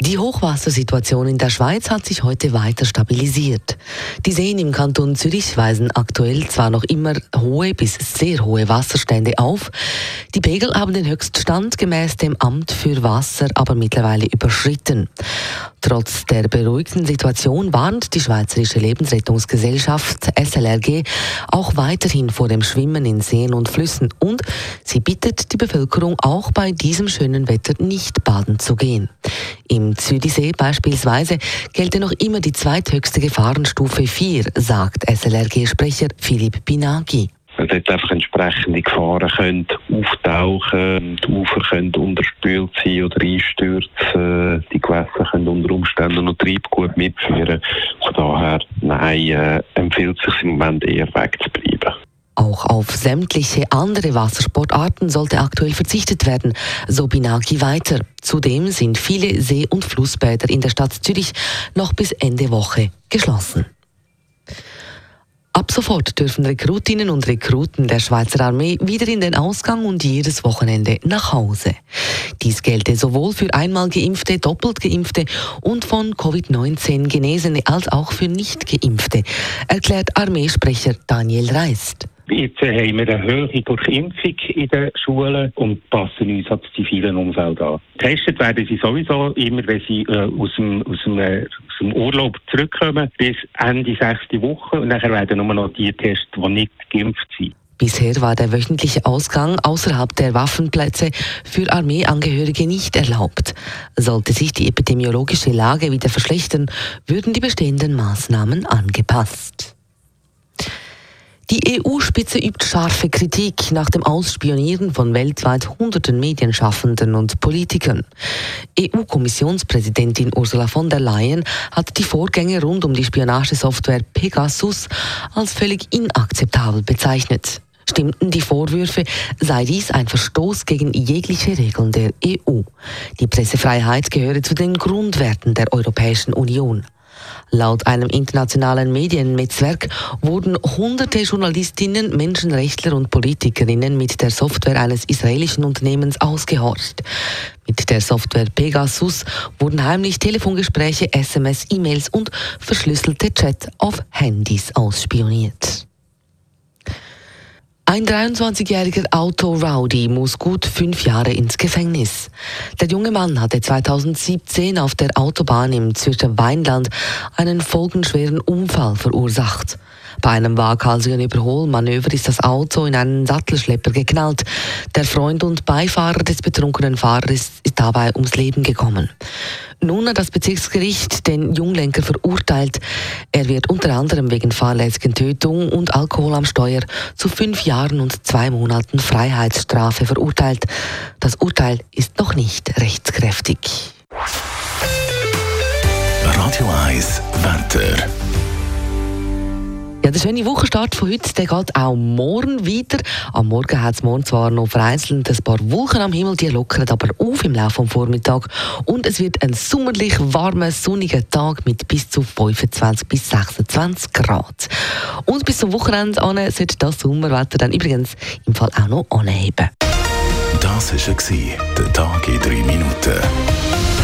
Die Hochwassersituation in der Schweiz hat sich heute weiter stabilisiert. Die Seen im Kanton Zürich weisen aktuell zwar noch immer hohe bis sehr hohe Wasserstände auf, die Pegel haben den Höchststand gemäß dem Amt für Wasser aber mittlerweile überschritten. Trotz der beruhigten Situation warnt die Schweizerische Lebensrettungsgesellschaft SLRG auch weiterhin vor dem Schwimmen in Seen und Flüssen und sie bittet die Bevölkerung auch bei diesem schönen Wetter nicht baden zu gehen. Im Zürichsee beispielsweise gelte noch immer die zweithöchste Gefahrenstufe 4, sagt SLRG-Sprecher Philipp Binagi. Dort einfach entsprechende Gefahren können auftauchen, die Ufer können unterspült sein oder einstürzen, die Gewässer können unter Umständen noch Treibgut mitführen. Von daher, nein, äh, empfiehlt sich im Moment eher wegzubleiben. Auch auf sämtliche andere Wassersportarten sollte aktuell verzichtet werden, so Binagi weiter. Zudem sind viele See- und Flussbäder in der Stadt Zürich noch bis Ende Woche geschlossen. Ab sofort dürfen Rekrutinnen und Rekruten der Schweizer Armee wieder in den Ausgang und jedes Wochenende nach Hause. Dies gelte sowohl für einmal geimpfte, doppelt geimpfte und von Covid-19 Genesene als auch für nicht geimpfte, erklärt Armeesprecher Daniel Reist. Jetzt haben wir eine Höhe durch Impfung in den Schulen und passen uns an das zivile Umfeld an. Getestet werden sie sowieso immer, wenn sie äh, aus, dem, aus, dem, äh, aus dem Urlaub zurückkommen, bis Ende sechste Woche. Und nachher werden nur noch die getestet, die nicht geimpft sind. Bisher war der wöchentliche Ausgang außerhalb der Waffenplätze für Armeeangehörige nicht erlaubt. Sollte sich die epidemiologische Lage wieder verschlechtern, würden die bestehenden Maßnahmen angepasst. Die EU-Spitze übt scharfe Kritik nach dem Ausspionieren von weltweit hunderten Medienschaffenden und Politikern. EU-Kommissionspräsidentin Ursula von der Leyen hat die Vorgänge rund um die Spionagesoftware Pegasus als völlig inakzeptabel bezeichnet. Stimmten die Vorwürfe, sei dies ein Verstoß gegen jegliche Regeln der EU. Die Pressefreiheit gehöre zu den Grundwerten der Europäischen Union. Laut einem internationalen Mediennetzwerk wurden hunderte Journalistinnen, Menschenrechtler und Politikerinnen mit der Software eines israelischen Unternehmens ausgehorcht. Mit der Software Pegasus wurden heimlich Telefongespräche, SMS, E-Mails und verschlüsselte Chat auf Handys ausspioniert. Ein 23-jähriger Auto-Rowdy muss gut fünf Jahre ins Gefängnis. Der junge Mann hatte 2017 auf der Autobahn im Zürcher Weinland einen folgenschweren Unfall verursacht. Bei einem waghalsigen Überholmanöver ist das Auto in einen Sattelschlepper geknallt. Der Freund und Beifahrer des betrunkenen Fahrers ist dabei ums Leben gekommen. Nun hat das Bezirksgericht den Junglenker verurteilt. Er wird unter anderem wegen fahrlässigen Tötung und Alkohol am Steuer zu fünf Jahren und zwei Monaten Freiheitsstrafe verurteilt. Das Urteil ist noch nicht rechtskräftig. Radio 1, Wetter. Ja, der schöne Wochenstart von heute der geht auch morgen weiter. Am Morgen hat es morgen zwar noch vereinzelt ein paar Wolken am Himmel, die lockern aber auf im Laufe des Vormittags. Und es wird ein sommerlich warmer, sonniger Tag mit bis zu 25 bis 26 Grad. Und bis zum Wochenende an sollte das Sommerwetter dann übrigens im Fall auch noch anheben. Das war der Tag in drei Minuten.